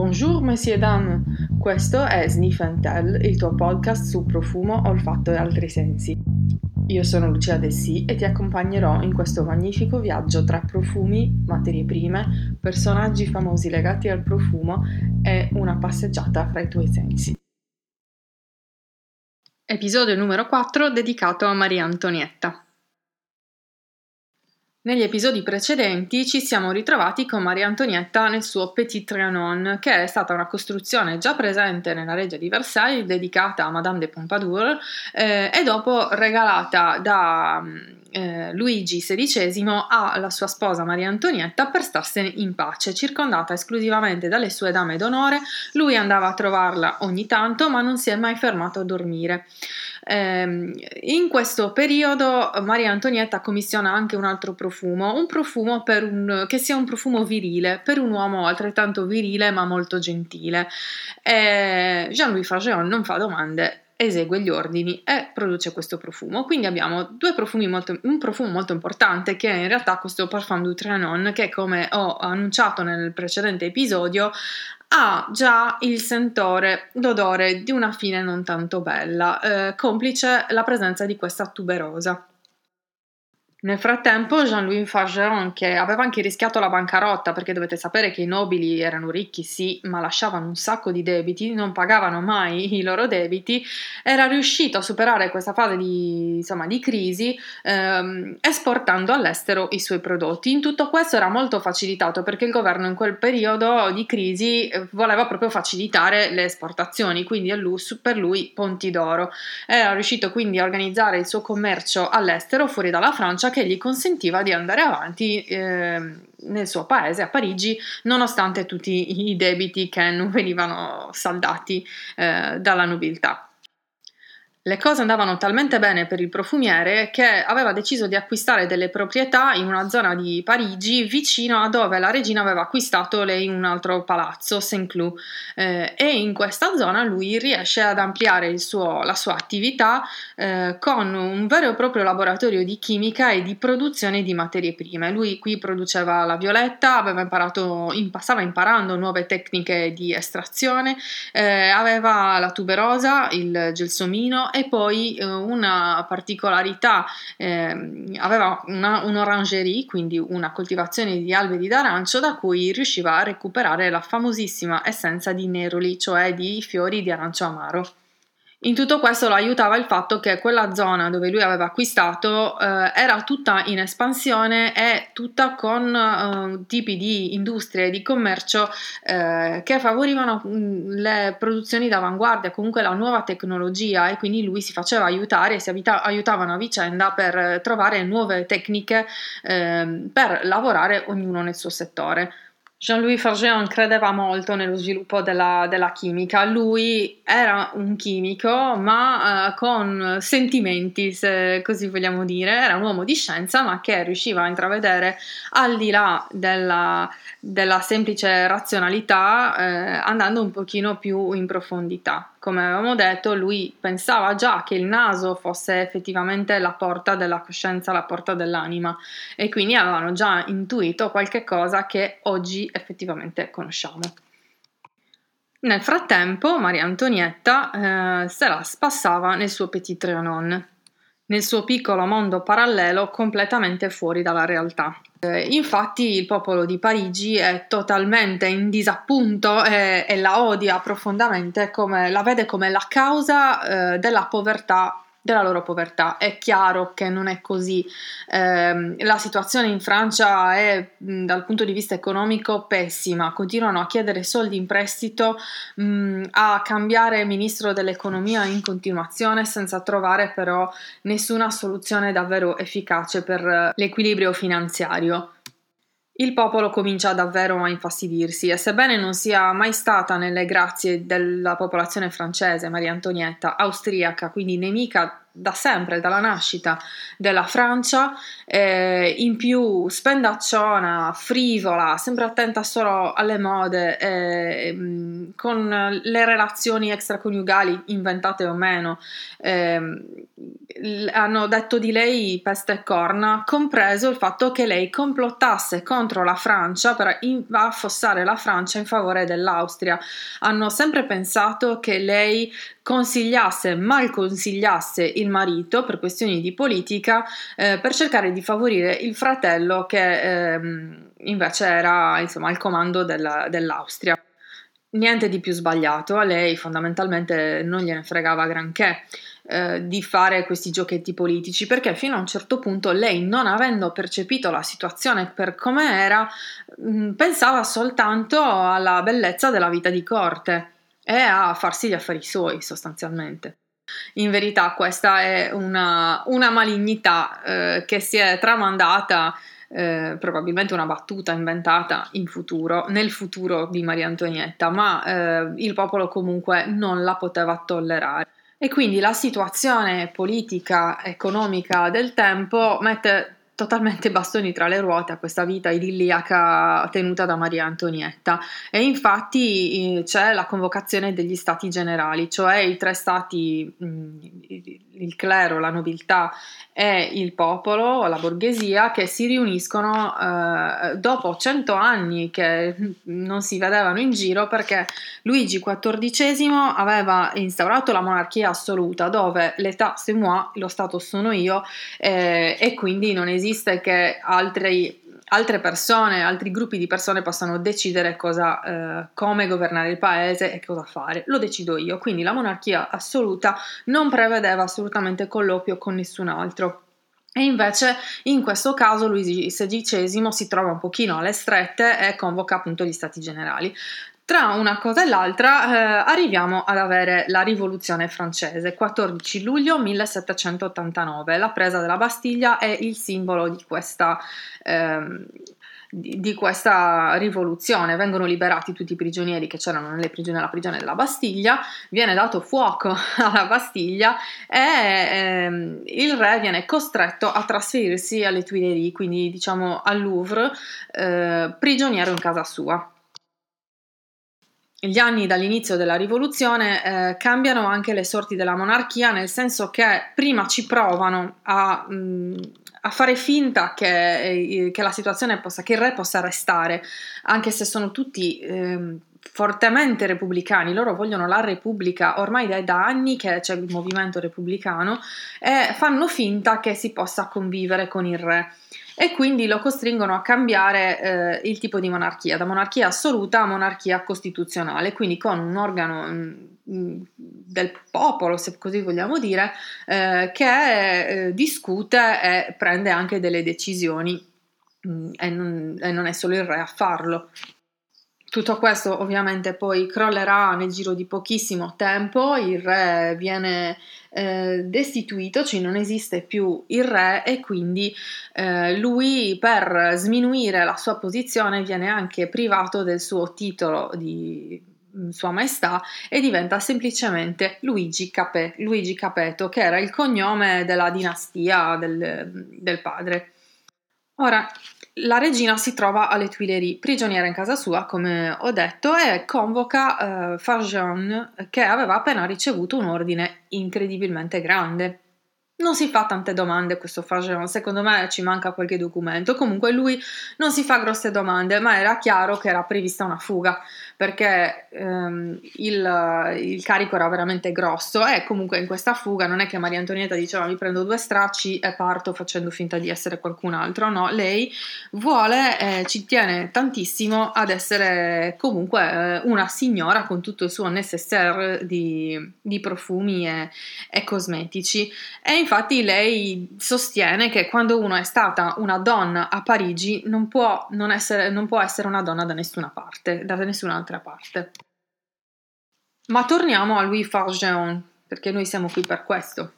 Bonjour, messieurs dames. Questo è Sniff and Tell, il tuo podcast su profumo, olfatto e altri sensi. Io sono Lucia Dessì e ti accompagnerò in questo magnifico viaggio tra profumi, materie prime, personaggi famosi legati al profumo e una passeggiata fra i tuoi sensi. Episodio numero 4 dedicato a Maria Antonietta. Negli episodi precedenti ci siamo ritrovati con Maria Antonietta nel suo Petit Trianon, che è stata una costruzione già presente nella reggia di Versailles dedicata a Madame de Pompadour eh, e dopo regalata da eh, Luigi XVI alla sua sposa Maria Antonietta per starsene in pace, circondata esclusivamente dalle sue dame d'onore. Lui andava a trovarla ogni tanto, ma non si è mai fermato a dormire. Eh, in questo periodo Maria Antonietta commissiona anche un altro profumo, un profumo un, che sia un profumo virile, per un uomo altrettanto virile ma molto gentile. Eh, Jean-Louis Fargeon non fa domande esegue gli ordini e produce questo profumo. Quindi abbiamo due profumi molto, un profumo molto importante che è in realtà questo Parfum du Trianon che come ho annunciato nel precedente episodio ha già il sentore, l'odore di una fine non tanto bella, eh, complice la presenza di questa tuberosa. Nel frattempo Jean-Louis Fargeron, che aveva anche rischiato la bancarotta, perché dovete sapere che i nobili erano ricchi sì, ma lasciavano un sacco di debiti, non pagavano mai i loro debiti, era riuscito a superare questa fase di, insomma, di crisi ehm, esportando all'estero i suoi prodotti. In tutto questo era molto facilitato perché il governo in quel periodo di crisi eh, voleva proprio facilitare le esportazioni, quindi per lui ponti d'oro. Era riuscito quindi a organizzare il suo commercio all'estero, fuori dalla Francia, che gli consentiva di andare avanti eh, nel suo paese, a Parigi, nonostante tutti i debiti che non venivano saldati eh, dalla nobiltà. Le cose andavano talmente bene per il profumiere che aveva deciso di acquistare delle proprietà in una zona di Parigi vicino a dove la regina aveva acquistato lei un altro palazzo, Saint-Cloud, eh, e in questa zona lui riesce ad ampliare suo, la sua attività eh, con un vero e proprio laboratorio di chimica e di produzione di materie prime. Lui qui produceva la violetta, aveva imparato, stava imparando nuove tecniche di estrazione, eh, aveva la tuberosa, il gelsomino e poi eh, una particolarità, eh, aveva una, un'orangerie, quindi una coltivazione di alberi d'arancio da cui riusciva a recuperare la famosissima essenza di neroli, cioè di fiori di arancio amaro. In tutto questo lo aiutava il fatto che quella zona dove lui aveva acquistato eh, era tutta in espansione e tutta con eh, tipi di industrie e di commercio eh, che favorivano mm, le produzioni d'avanguardia, comunque la nuova tecnologia e quindi lui si faceva aiutare e si abita- aiutavano a vicenda per trovare nuove tecniche ehm, per lavorare ognuno nel suo settore. Jean-Louis Fargeon credeva molto nello sviluppo della, della, chimica. Lui era un chimico, ma uh, con sentimenti, se così vogliamo dire. Era un uomo di scienza, ma che riusciva a intravedere al di là della, della semplice razionalità, eh, andando un pochino più in profondità. Come avevamo detto, lui pensava già che il naso fosse effettivamente la porta della coscienza, la porta dell'anima, e quindi avevano già intuito qualche cosa che oggi effettivamente conosciamo. Nel frattempo, Maria Antonietta eh, se la spassava nel suo Petit Trianon, nel suo piccolo mondo parallelo completamente fuori dalla realtà. Eh, infatti il popolo di Parigi è totalmente in disappunto e, e la odia profondamente, come, la vede come la causa eh, della povertà della loro povertà. È chiaro che non è così. Eh, la situazione in Francia è dal punto di vista economico pessima, continuano a chiedere soldi in prestito, mh, a cambiare ministro dell'economia in continuazione senza trovare però nessuna soluzione davvero efficace per l'equilibrio finanziario il popolo comincia davvero a infastidirsi e sebbene non sia mai stata nelle grazie della popolazione francese, Maria Antonietta, austriaca, quindi nemica da sempre, dalla nascita della Francia, eh, in più spendacciona, frivola, sempre attenta solo alle mode, eh, con le relazioni extraconiugali inventate o meno. Eh, hanno detto di lei peste e corna, compreso il fatto che lei complottasse contro la Francia per affossare la Francia in favore dell'Austria. Hanno sempre pensato che lei consigliasse, mal consigliasse il marito per questioni di politica eh, per cercare di favorire il fratello che eh, invece era insomma al comando della, dell'Austria. Niente di più sbagliato, a lei fondamentalmente non gliene fregava granché eh, di fare questi giochetti politici perché fino a un certo punto lei non avendo percepito la situazione per come era mh, mm, pensava soltanto alla bellezza della vita di corte e a farsi gli affari suoi sostanzialmente. In verità questa è una, una malignità eh, che si è tramandata eh, probabilmente una battuta inventata in futuro, nel futuro di Maria Antonietta, ma eh, il popolo comunque non la poteva tollerare. E quindi la situazione politica, economica del tempo mette totalmente bastoni tra le ruote a questa vita idilliaca tenuta da Maria Antonietta. E infatti eh, c'è la convocazione degli stati generali, cioè i tre stati, mm, il clero, la nobiltà e il popolo, la borghesia, che si riuniscono eh, dopo cento anni che non si vedevano in giro perché Luigi XIV aveva instaurato la monarchia assoluta dove l'età c'est moi, lo Stato sono io eh, e quindi non esiste esiste che altri, altre persone, altri gruppi di persone possano decidere cosa, eh, come governare il paese e cosa fare. Lo decido io. Quindi la monarchia assoluta non prevedeva assolutamente colloquio con nessun altro. E invece in questo caso Luigi XVI si trova un pochino alle strette e convoca appunto gli stati generali. Tra una cosa e l'altra eh, arriviamo ad avere la rivoluzione francese, 14 luglio 1789. La presa della Bastiglia è il simbolo di questa, eh, di, questa rivoluzione. Vengono liberati tutti i prigionieri che c'erano nelle prigioni, nella prigione della Bastiglia, viene dato fuoco alla Bastiglia e ehm, il re viene costretto a trasferirsi alle Tuileries, quindi diciamo al Louvre, eh, prigioniero in casa sua gli anni dall'inizio della rivoluzione eh, cambiano anche le sorti della monarchia, nel senso che prima ci provano a, mh, mm, a fare finta che, eh, che, la situazione possa, che il re possa restare, anche se sono tutti eh, fortemente repubblicani, loro vogliono la repubblica ormai da, da anni che c'è il movimento repubblicano e fanno finta che si possa convivere con il re e quindi lo costringono a cambiare eh, il tipo di monarchia, da monarchia assoluta a monarchia costituzionale, quindi con un organo mh, mm, mm, del popolo, se così vogliamo dire, eh, che eh, discute e prende anche delle decisioni mh, mm, e, non, e non è solo il re a farlo. Tutto questo ovviamente poi crollerà nel giro di pochissimo tempo, il re viene eh, destituito, cioè non esiste più il re e quindi eh, lui per sminuire la sua posizione viene anche privato del suo titolo di mm, sua Maestà e diventa semplicemente Luigi, Capè, Luigi Capeto, che era il cognome della dinastia del, del padre. Ora, la regina si trova alle Tuileries, prigioniera in casa sua, come ho detto, e convoca eh, Farjeon, che aveva appena ricevuto un ordine incredibilmente grande. Non si fa tante domande questo Fageron, secondo me ci manca qualche documento. Comunque lui non si fa grosse domande, ma era chiaro che era prevista una fuga perché ehm, il, il, carico era veramente grosso e comunque in questa fuga non è che Maria Antonietta diceva mi prendo due stracci e parto facendo finta di essere qualcun altro, no, lei vuole, eh, ci tiene tantissimo ad essere comunque eh, una signora con tutto il suo necessaire di, di profumi e, e cosmetici. E infatti lei sostiene che quando uno è stata una donna a Parigi non può, non essere, non può essere una donna da nessuna parte, da nessun'altra un'altra parte. Ma torniamo a Louis Fargeon, perché noi siamo qui per questo.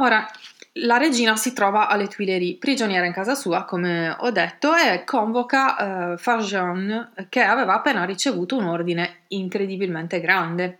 Ora, la regina si trova alle Tuileries, prigioniera in casa sua, come ho detto, e convoca eh, Fargeon, che aveva appena ricevuto un ordine incredibilmente grande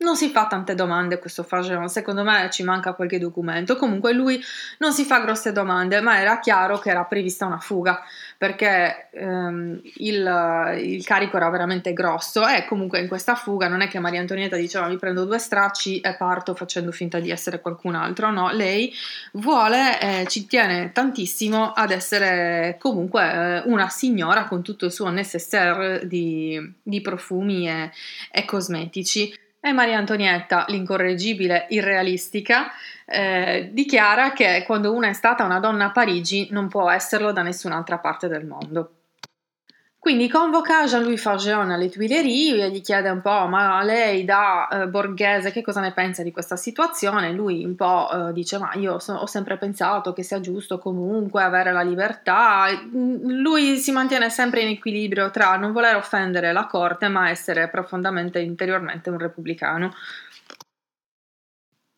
non si fa tante domande questo Fageron, secondo me ci manca qualche documento. Comunque lui non si fa grosse domande, ma era chiaro che era prevista una fuga perché ehm, il, il, carico era veramente grosso e comunque in questa fuga non è che Maria Antonietta diceva mi prendo due stracci e parto facendo finta di essere qualcun altro, no, lei vuole, eh, ci tiene tantissimo ad essere comunque eh, una signora con tutto il suo necessaire di, di profumi e, e cosmetici. E Maria Antonietta, l'incorreggibile irrealistica, eh, dichiara che quando una è stata una donna a Parigi non può esserlo da nessun'altra parte del mondo. Quindi convoca Jean-Louis Fargeon alle Tuileries e gli chiede un po', ma lei da eh, borghese che cosa ne pensa di questa situazione? Lui un po' eh, dice, ma io so, ho sempre pensato che sia giusto comunque avere la libertà. Lui si mantiene sempre in equilibrio tra non voler offendere la corte ma essere profondamente interiormente un repubblicano.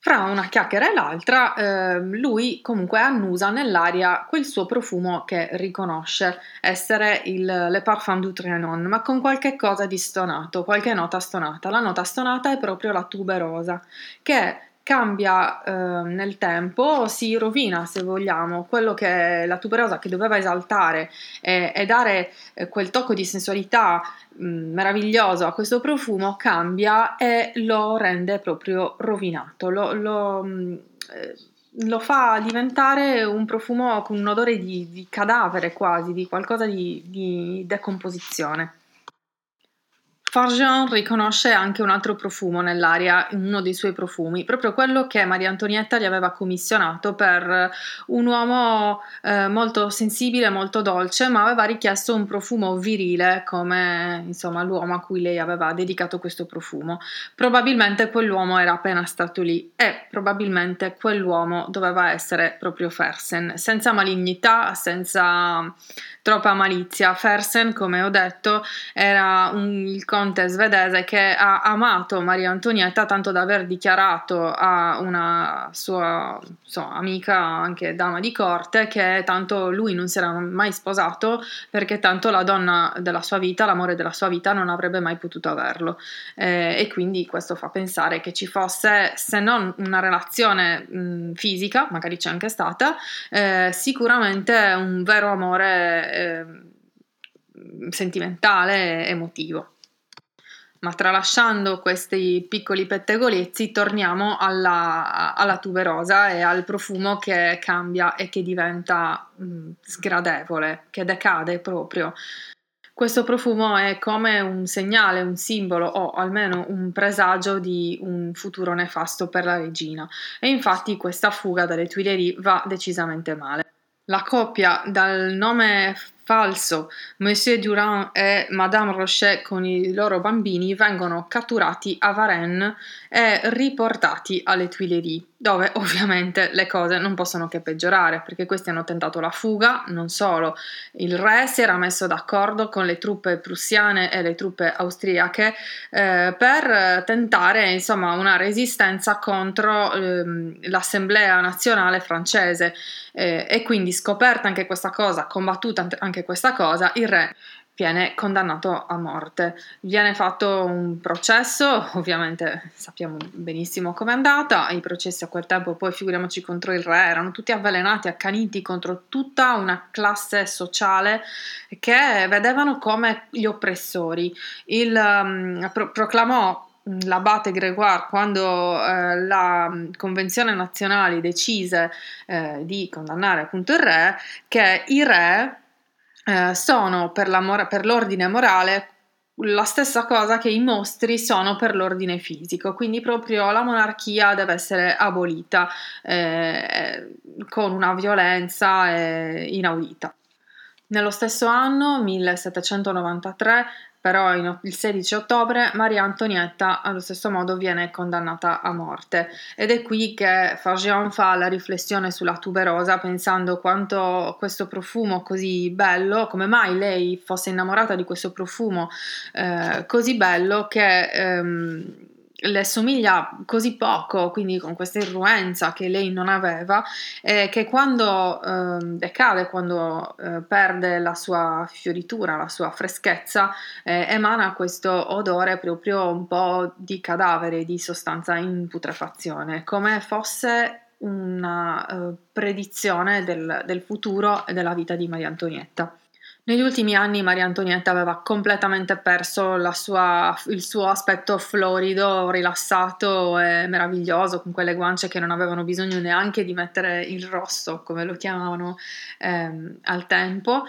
Fra una chiacchiera e l'altra, eh, lui comunque annusa nell'aria quel suo profumo che riconosce essere il Le Parfum du Trianon, ma con qualche cosa di stonato, qualche nota stonata. La nota stonata è proprio la tuberosa, che cambia eh, nel tempo, si rovina se vogliamo, quello che la tuberosa che doveva esaltare e, e dare eh, quel tocco di sensualità mh, mm, meraviglioso a questo profumo cambia e lo rende proprio rovinato, lo, lo, mh, mm, eh, lo fa diventare un profumo con un odore di, di cadavere quasi, di qualcosa di, di decomposizione. Farjean riconosce anche un altro profumo nell'aria, uno dei suoi profumi, proprio quello che Maria Antonietta gli aveva commissionato per un uomo eh, molto sensibile, molto dolce, ma aveva richiesto un profumo virile come insomma l'uomo a cui lei aveva dedicato questo profumo. Probabilmente quell'uomo era appena stato lì e probabilmente quell'uomo doveva essere proprio Fersen, senza malignità, senza troppa malizia. Fersen, come ho detto, era un, il conte svedese che ha amato Maria Antonietta tanto da aver dichiarato a una sua so, amica, anche dama di corte, che tanto lui non si era mai sposato perché tanto la donna della sua vita, l'amore della sua vita, non avrebbe mai potuto averlo. Eh, e quindi questo fa pensare che ci fosse, se non una relazione mh, fisica, magari c'è anche stata, eh, sicuramente un vero amore eh, sentimentale, emotivo. Ma tralasciando questi piccoli pettegolezzi, torniamo alla, alla, tuberosa e al profumo che cambia e che diventa mh, sgradevole, che decade proprio. Questo profumo è come un segnale, un simbolo o almeno un presagio di un futuro nefasto per la regina e infatti questa fuga dalle Tuileries va decisamente male. La coppia dal nome falso. Monsieur Durand e Madame Rocher con i loro bambini vengono catturati a Varennes e riportati alle Tuileries, dove ovviamente le cose non possono che peggiorare, perché questi hanno tentato la fuga, non solo, il re si era messo d'accordo con le truppe prussiane e le truppe austriache eh, per tentare insomma una resistenza contro eh, l'Assemblea nazionale francese. Eh, e quindi scoperta anche questa cosa, combattuta anche questa cosa, il re viene condannato a morte. Viene fatto un processo, ovviamente sappiamo benissimo com'è andata, i processi a quel tempo poi figuriamoci contro il re, erano tutti avvelenati, accaniti contro tutta una classe sociale che vedevano come gli oppressori. Il, um, pro- proclamò l'abate Gregoire quando eh, la convenzione nazionale decise eh, di condannare appunto il re che i re eh, sono per, mora- per l'ordine morale la stessa cosa che i mostri sono per l'ordine fisico, quindi proprio la monarchia deve essere abolita eh, con una violenza eh, inaudita. Nello stesso anno, 1793, però il 16 ottobre Maria Antonietta allo stesso modo viene condannata a morte. Ed è qui che Fargeon fa la riflessione sulla tuberosa pensando quanto questo profumo così bello, come mai lei fosse innamorata di questo profumo eh, così bello che ehm, le somiglia così poco, quindi con questa irruenza che lei non aveva, eh, che quando eh, decade, quando eh, perde la sua fioritura, la sua freschezza, eh, emana questo odore proprio un po' di cadavere, di sostanza in putrefazione, come fosse una uh, predizione del, del futuro e della vita di Maria Antonietta. Negli ultimi anni Maria Antonietta aveva completamente perso sua, il suo aspetto florido, rilassato e meraviglioso, con quelle guance che non avevano bisogno neanche di mettere il rosso, come lo chiamavano ehm, al tempo.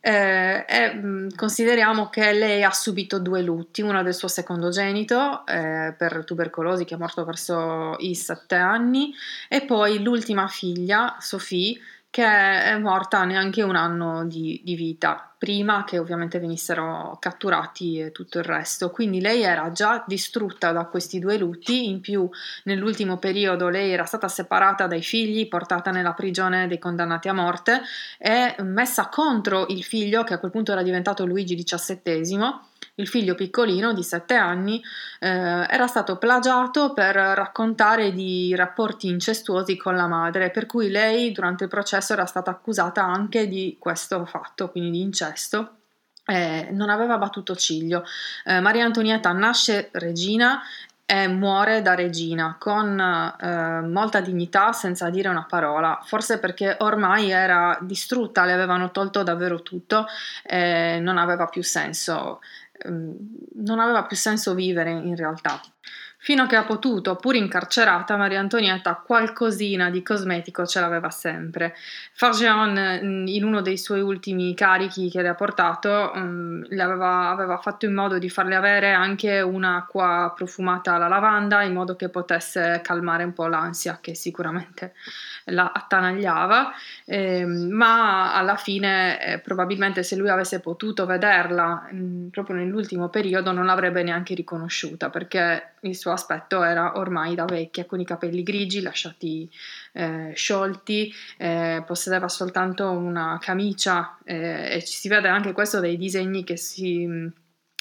Eh, e mm, consideriamo che lei ha subito due lutti, uno del suo secondogenito eh, per tubercolosi che è morto verso i sette anni e poi l'ultima figlia, Sophie, che è morta neanche un anno di, di, vita, prima che ovviamente venissero catturati e tutto il resto. Quindi lei era già distrutta da questi due lutti, in più nell'ultimo periodo lei era stata separata dai figli, portata nella prigione dei condannati a morte e messa contro il figlio, che a quel punto era diventato Luigi XVII il figlio piccolino di 7 anni eh, era stato plagiato per raccontare di rapporti incestuosi con la madre, per cui lei durante il processo era stata accusata anche di questo fatto, quindi di incesto. Eh, non aveva battuto ciglio. Eh, Maria Antonietta nasce regina e muore da regina con eh, molta dignità senza dire una parola, forse perché ormai era distrutta, le avevano tolto davvero tutto e non aveva più senso Ehm, non aveva più senso vivere in realtà. Fino a che ha potuto, pur incarcerata, Maria Antonietta qualcosina di cosmetico ce l'aveva sempre. Fargeon, mm, in uno dei suoi ultimi carichi che le ha portato, um, le aveva, aveva, fatto in modo di farle avere anche un'acqua profumata alla lavanda, in modo che potesse calmare un po' l'ansia che sicuramente la attanagliava, eh, ma alla fine eh, probabilmente se lui avesse potuto vederla mh, mm, proprio nell'ultimo periodo non l'avrebbe neanche riconosciuta perché il suo aspetto era ormai da vecchia, con i capelli grigi lasciati eh, sciolti, eh, possedeva soltanto una camicia eh, e ci si vede anche questo dai disegni che si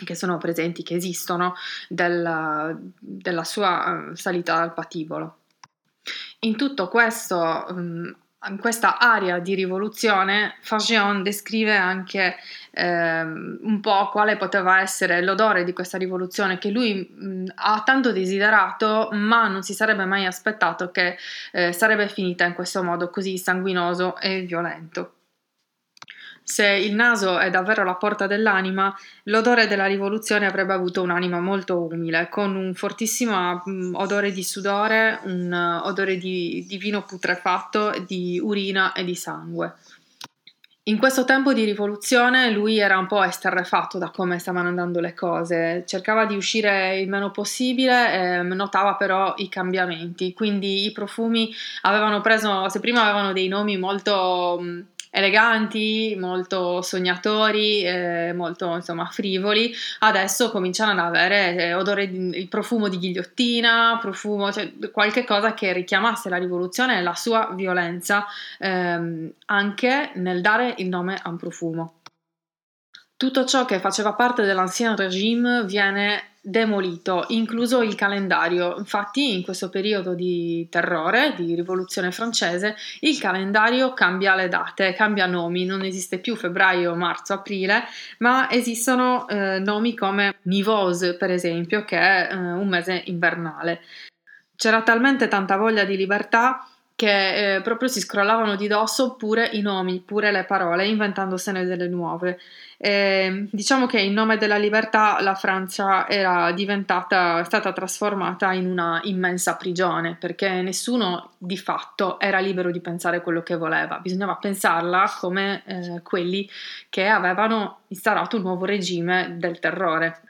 che sono presenti, che esistono, della, della sua eh, salita al patibolo. In tutto questo, mm, in questa area di rivoluzione, Fagion descrive anche eh, un po' quale poteva essere l'odore di questa rivoluzione che lui mh, mm, ha tanto desiderato, ma non si sarebbe mai aspettato che eh, sarebbe finita in questo modo così sanguinoso e violento. Se il naso è davvero la porta dell'anima, l'odore della rivoluzione avrebbe avuto un'anima molto umile, con un fortissimo um, odore di sudore, un uh, odore di, di vino putrefatto, di urina e di sangue. In questo tempo di rivoluzione lui era un po' esterrefatto da come stavano andando le cose, cercava di uscire il meno possibile, eh, notava però i cambiamenti, quindi i profumi avevano preso, se prima avevano dei nomi molto eleganti, molto sognatori, eh, molto insomma frivoli, adesso cominciano ad avere eh, odore di, il profumo di ghigliottina, profumo, cioè qualche cosa che richiamasse la rivoluzione e la sua violenza ehm, anche nel dare il nome a un profumo. Tutto ciò che faceva parte dell'ancien regime viene demolito, incluso il calendario. Infatti, in questo periodo di terrore, di rivoluzione francese, il calendario cambia le date, cambia nomi, non esiste più febbraio, marzo, aprile, ma esistono eh, nomi come Nivose, per esempio, che è eh, un mese invernale. C'era talmente tanta voglia di libertà che eh, proprio si scrollavano di dosso pure i nomi, pure le parole, inventandosene delle nuove. E, diciamo che in nome della libertà la Francia era diventata, stata trasformata in una immensa prigione perché nessuno di fatto era libero di pensare quello che voleva, bisognava pensarla come eh, quelli che avevano instaurato un nuovo regime del terrore.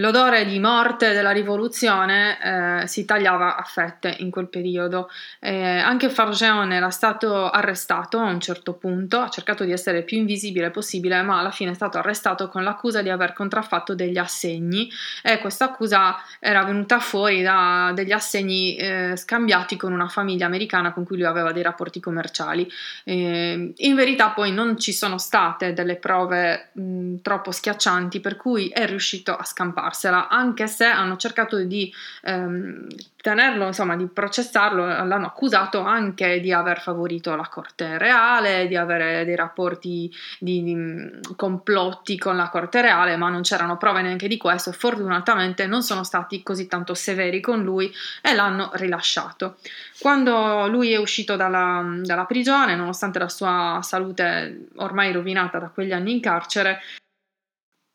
L'odore di morte della rivoluzione eh, si tagliava a fette in quel periodo. Eh, anche Fargeon era stato arrestato a un certo punto, ha cercato di essere più invisibile possibile, ma alla fine è stato arrestato con l'accusa di aver contraffatto degli assegni e questa accusa era venuta fuori da degli assegni eh, scambiati con una famiglia americana con cui lui aveva dei rapporti commerciali. in verità poi non ci sono state delle prove mh, troppo schiaccianti per cui è riuscito a scampare farsela, anche se hanno cercato di ehm, tenerlo, insomma, di processarlo, l'hanno accusato anche di aver favorito la corte reale, di avere dei rapporti di, di complotti con la corte reale, ma non c'erano prove neanche di questo. Fortunatamente non sono stati così tanto severi con lui e l'hanno rilasciato. Quando lui è uscito dalla, dalla prigione, nonostante la sua salute ormai rovinata da quegli anni in carcere,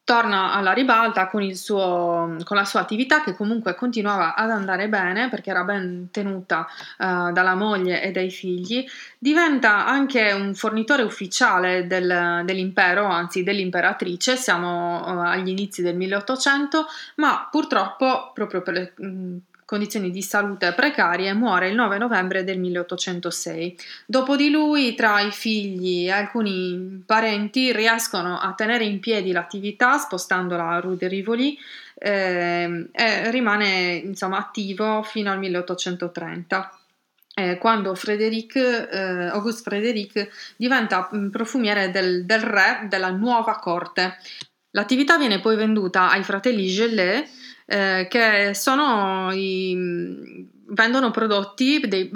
torna alla ribalta con, suo, con, la sua attività che comunque continuava ad andare bene perché era ben tenuta uh, dalla moglie e dai figli, diventa anche un fornitore ufficiale del, dell'impero, anzi dell'imperatrice, siamo uh, agli inizi del 1800, ma purtroppo proprio per le... Mh, condizioni di salute precarie, muore il 9 novembre del 1806. Dopo di lui, tra i figli e alcuni parenti, riescono a tenere in piedi l'attività spostandola a Rue de Rivoli eh, e rimane insomma, attivo fino al 1830. Eh, quando Frédéric, eh, Auguste Frédéric diventa mm, profumiere del, del re della nuova corte. L'attività viene poi venduta ai fratelli Gellet eh, che sono i, vendono prodotti, dei,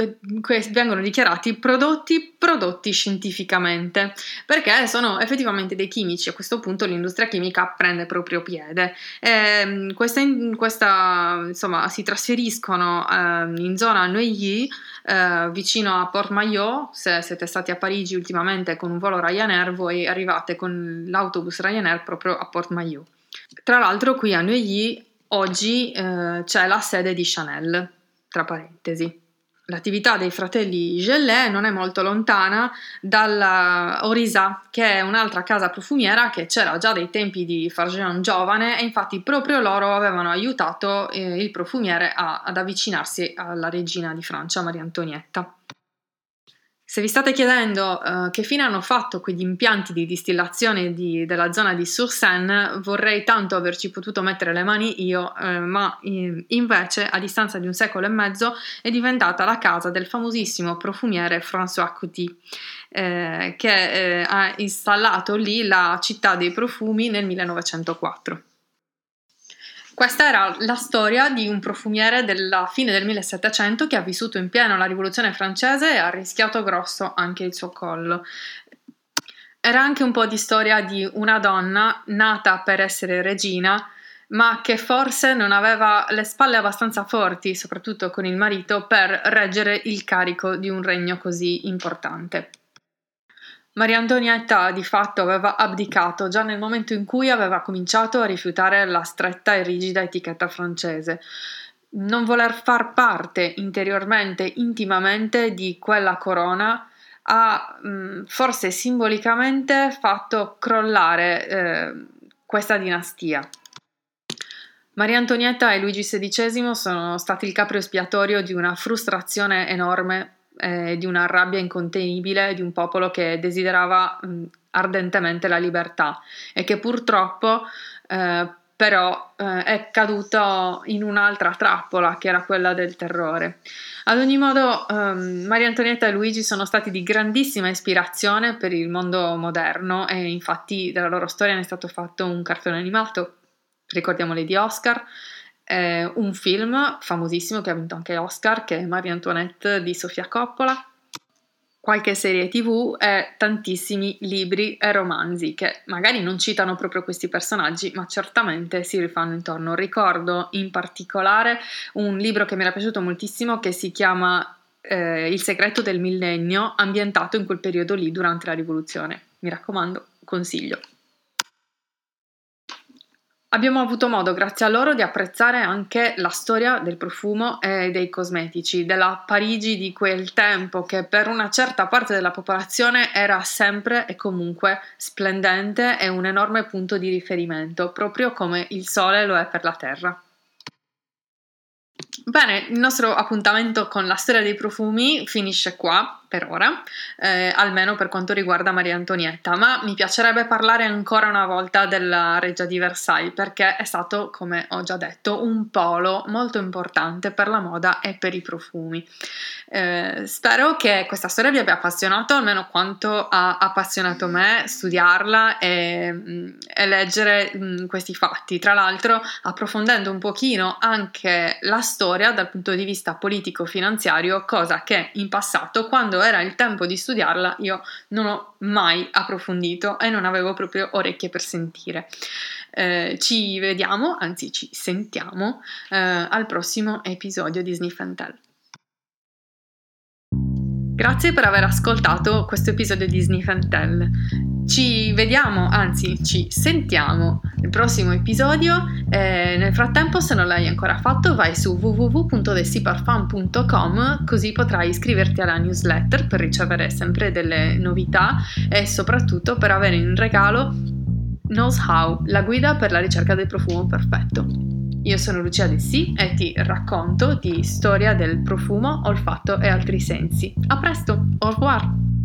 vengono dichiarati prodotti prodotti scientificamente, perché sono effettivamente dei chimici. A questo punto l'industria chimica prende proprio piede. E, questa, questa, insomma, si trasferiscono eh, in zona Neuilly, eh, vicino a Port Maillot. Se siete stati a Parigi ultimamente con un volo Ryanair, voi arrivate con l'autobus Ryanair proprio a Port Maillot. Tra l'altro, qui a Neuilly Oggi eh, c'è la sede di Chanel, tra parentesi. L'attività dei fratelli Gellet non è molto lontana dalla Orisa, che è un'altra casa profumiera che c'era già dai tempi di Fargeon giovane e infatti proprio loro avevano aiutato eh, il profumiere a, ad avvicinarsi alla regina di Francia, Maria Antonietta. Se vi state chiedendo uh, che fine hanno fatto quegli impianti di distillazione di, della zona di Sur-Seine, vorrei tanto averci potuto mettere le mani io, uh, ma in, invece a distanza di un secolo e mezzo è diventata la casa del famosissimo profumiere François Coty, eh, che eh, ha installato lì la città dei profumi nel 1904. Questa era la storia di un profumiere della fine del 1700 che ha vissuto in pieno la rivoluzione francese e ha rischiato grosso anche il suo collo. Era anche un po' di storia di una donna nata per essere regina, ma che forse non aveva le spalle abbastanza forti, soprattutto con il marito, per reggere il carico di un regno così importante. Maria Antonietta di fatto aveva abdicato già nel momento in cui aveva cominciato a rifiutare la stretta e rigida etichetta francese. Non voler far parte interiormente, intimamente di quella corona ha mh, mm, forse simbolicamente fatto crollare eh, questa dinastia. Maria Antonietta e Luigi XVI sono stati il capro espiatorio di una frustrazione enorme eh, di una rabbia incontenibile di un popolo che desiderava mh, ardentemente la libertà e che purtroppo eh, però eh, è caduto in un'altra trappola che era quella del terrore. Ad ogni modo, ehm, Maria Antonietta e Luigi sono stati di grandissima ispirazione per il mondo moderno e infatti della loro storia ne è stato fatto un cartone animato, ricordiamoli di Oscar, eh, un film famosissimo che ha vinto anche Oscar, che è Marie Antoinette di Sofia Coppola, qualche serie tv e tantissimi libri e romanzi che magari non citano proprio questi personaggi, ma certamente si rifanno intorno. Ricordo in particolare un libro che mi era piaciuto moltissimo che si chiama eh, Il segreto del millennio, ambientato in quel periodo lì durante la rivoluzione. Mi raccomando, consiglio. Abbiamo avuto modo, grazie a loro, di apprezzare anche la storia del profumo e dei cosmetici, della Parigi di quel tempo che per una certa parte della popolazione era sempre e comunque splendente e un enorme punto di riferimento, proprio come il sole lo è per la Terra. Bene, il nostro appuntamento con la storia dei profumi finisce qua. Per ora, eh, almeno per quanto riguarda Maria Antonietta, ma mi piacerebbe parlare ancora una volta della Reggia di Versailles perché è stato, come ho già detto, un polo molto importante per la moda e per i profumi. Eh, spero che questa storia vi abbia appassionato almeno quanto ha appassionato me studiarla e, mm, e leggere mh, mm, questi fatti. Tra l'altro, approfondendo un pochino anche la storia dal punto di vista politico-finanziario, cosa che in passato, quando era il tempo di studiarla, io non ho mai approfondito e non avevo proprio orecchie per sentire. Eh, ci vediamo, anzi ci sentiamo eh, al prossimo episodio di Sniff and Tell. Grazie per aver ascoltato questo episodio di Sniff and Tell. Ci vediamo, anzi ci sentiamo nel prossimo episodio. Eh, nel frattempo, se non l'hai ancora fatto, vai su www.desiparfum.com così potrai iscriverti alla newsletter per ricevere sempre delle novità e soprattutto per avere in regalo Knows How, la guida per la ricerca del profumo perfetto. Io sono Lucia Dessi e ti racconto di storia del profumo, olfatto e altri sensi. A presto, au revoir!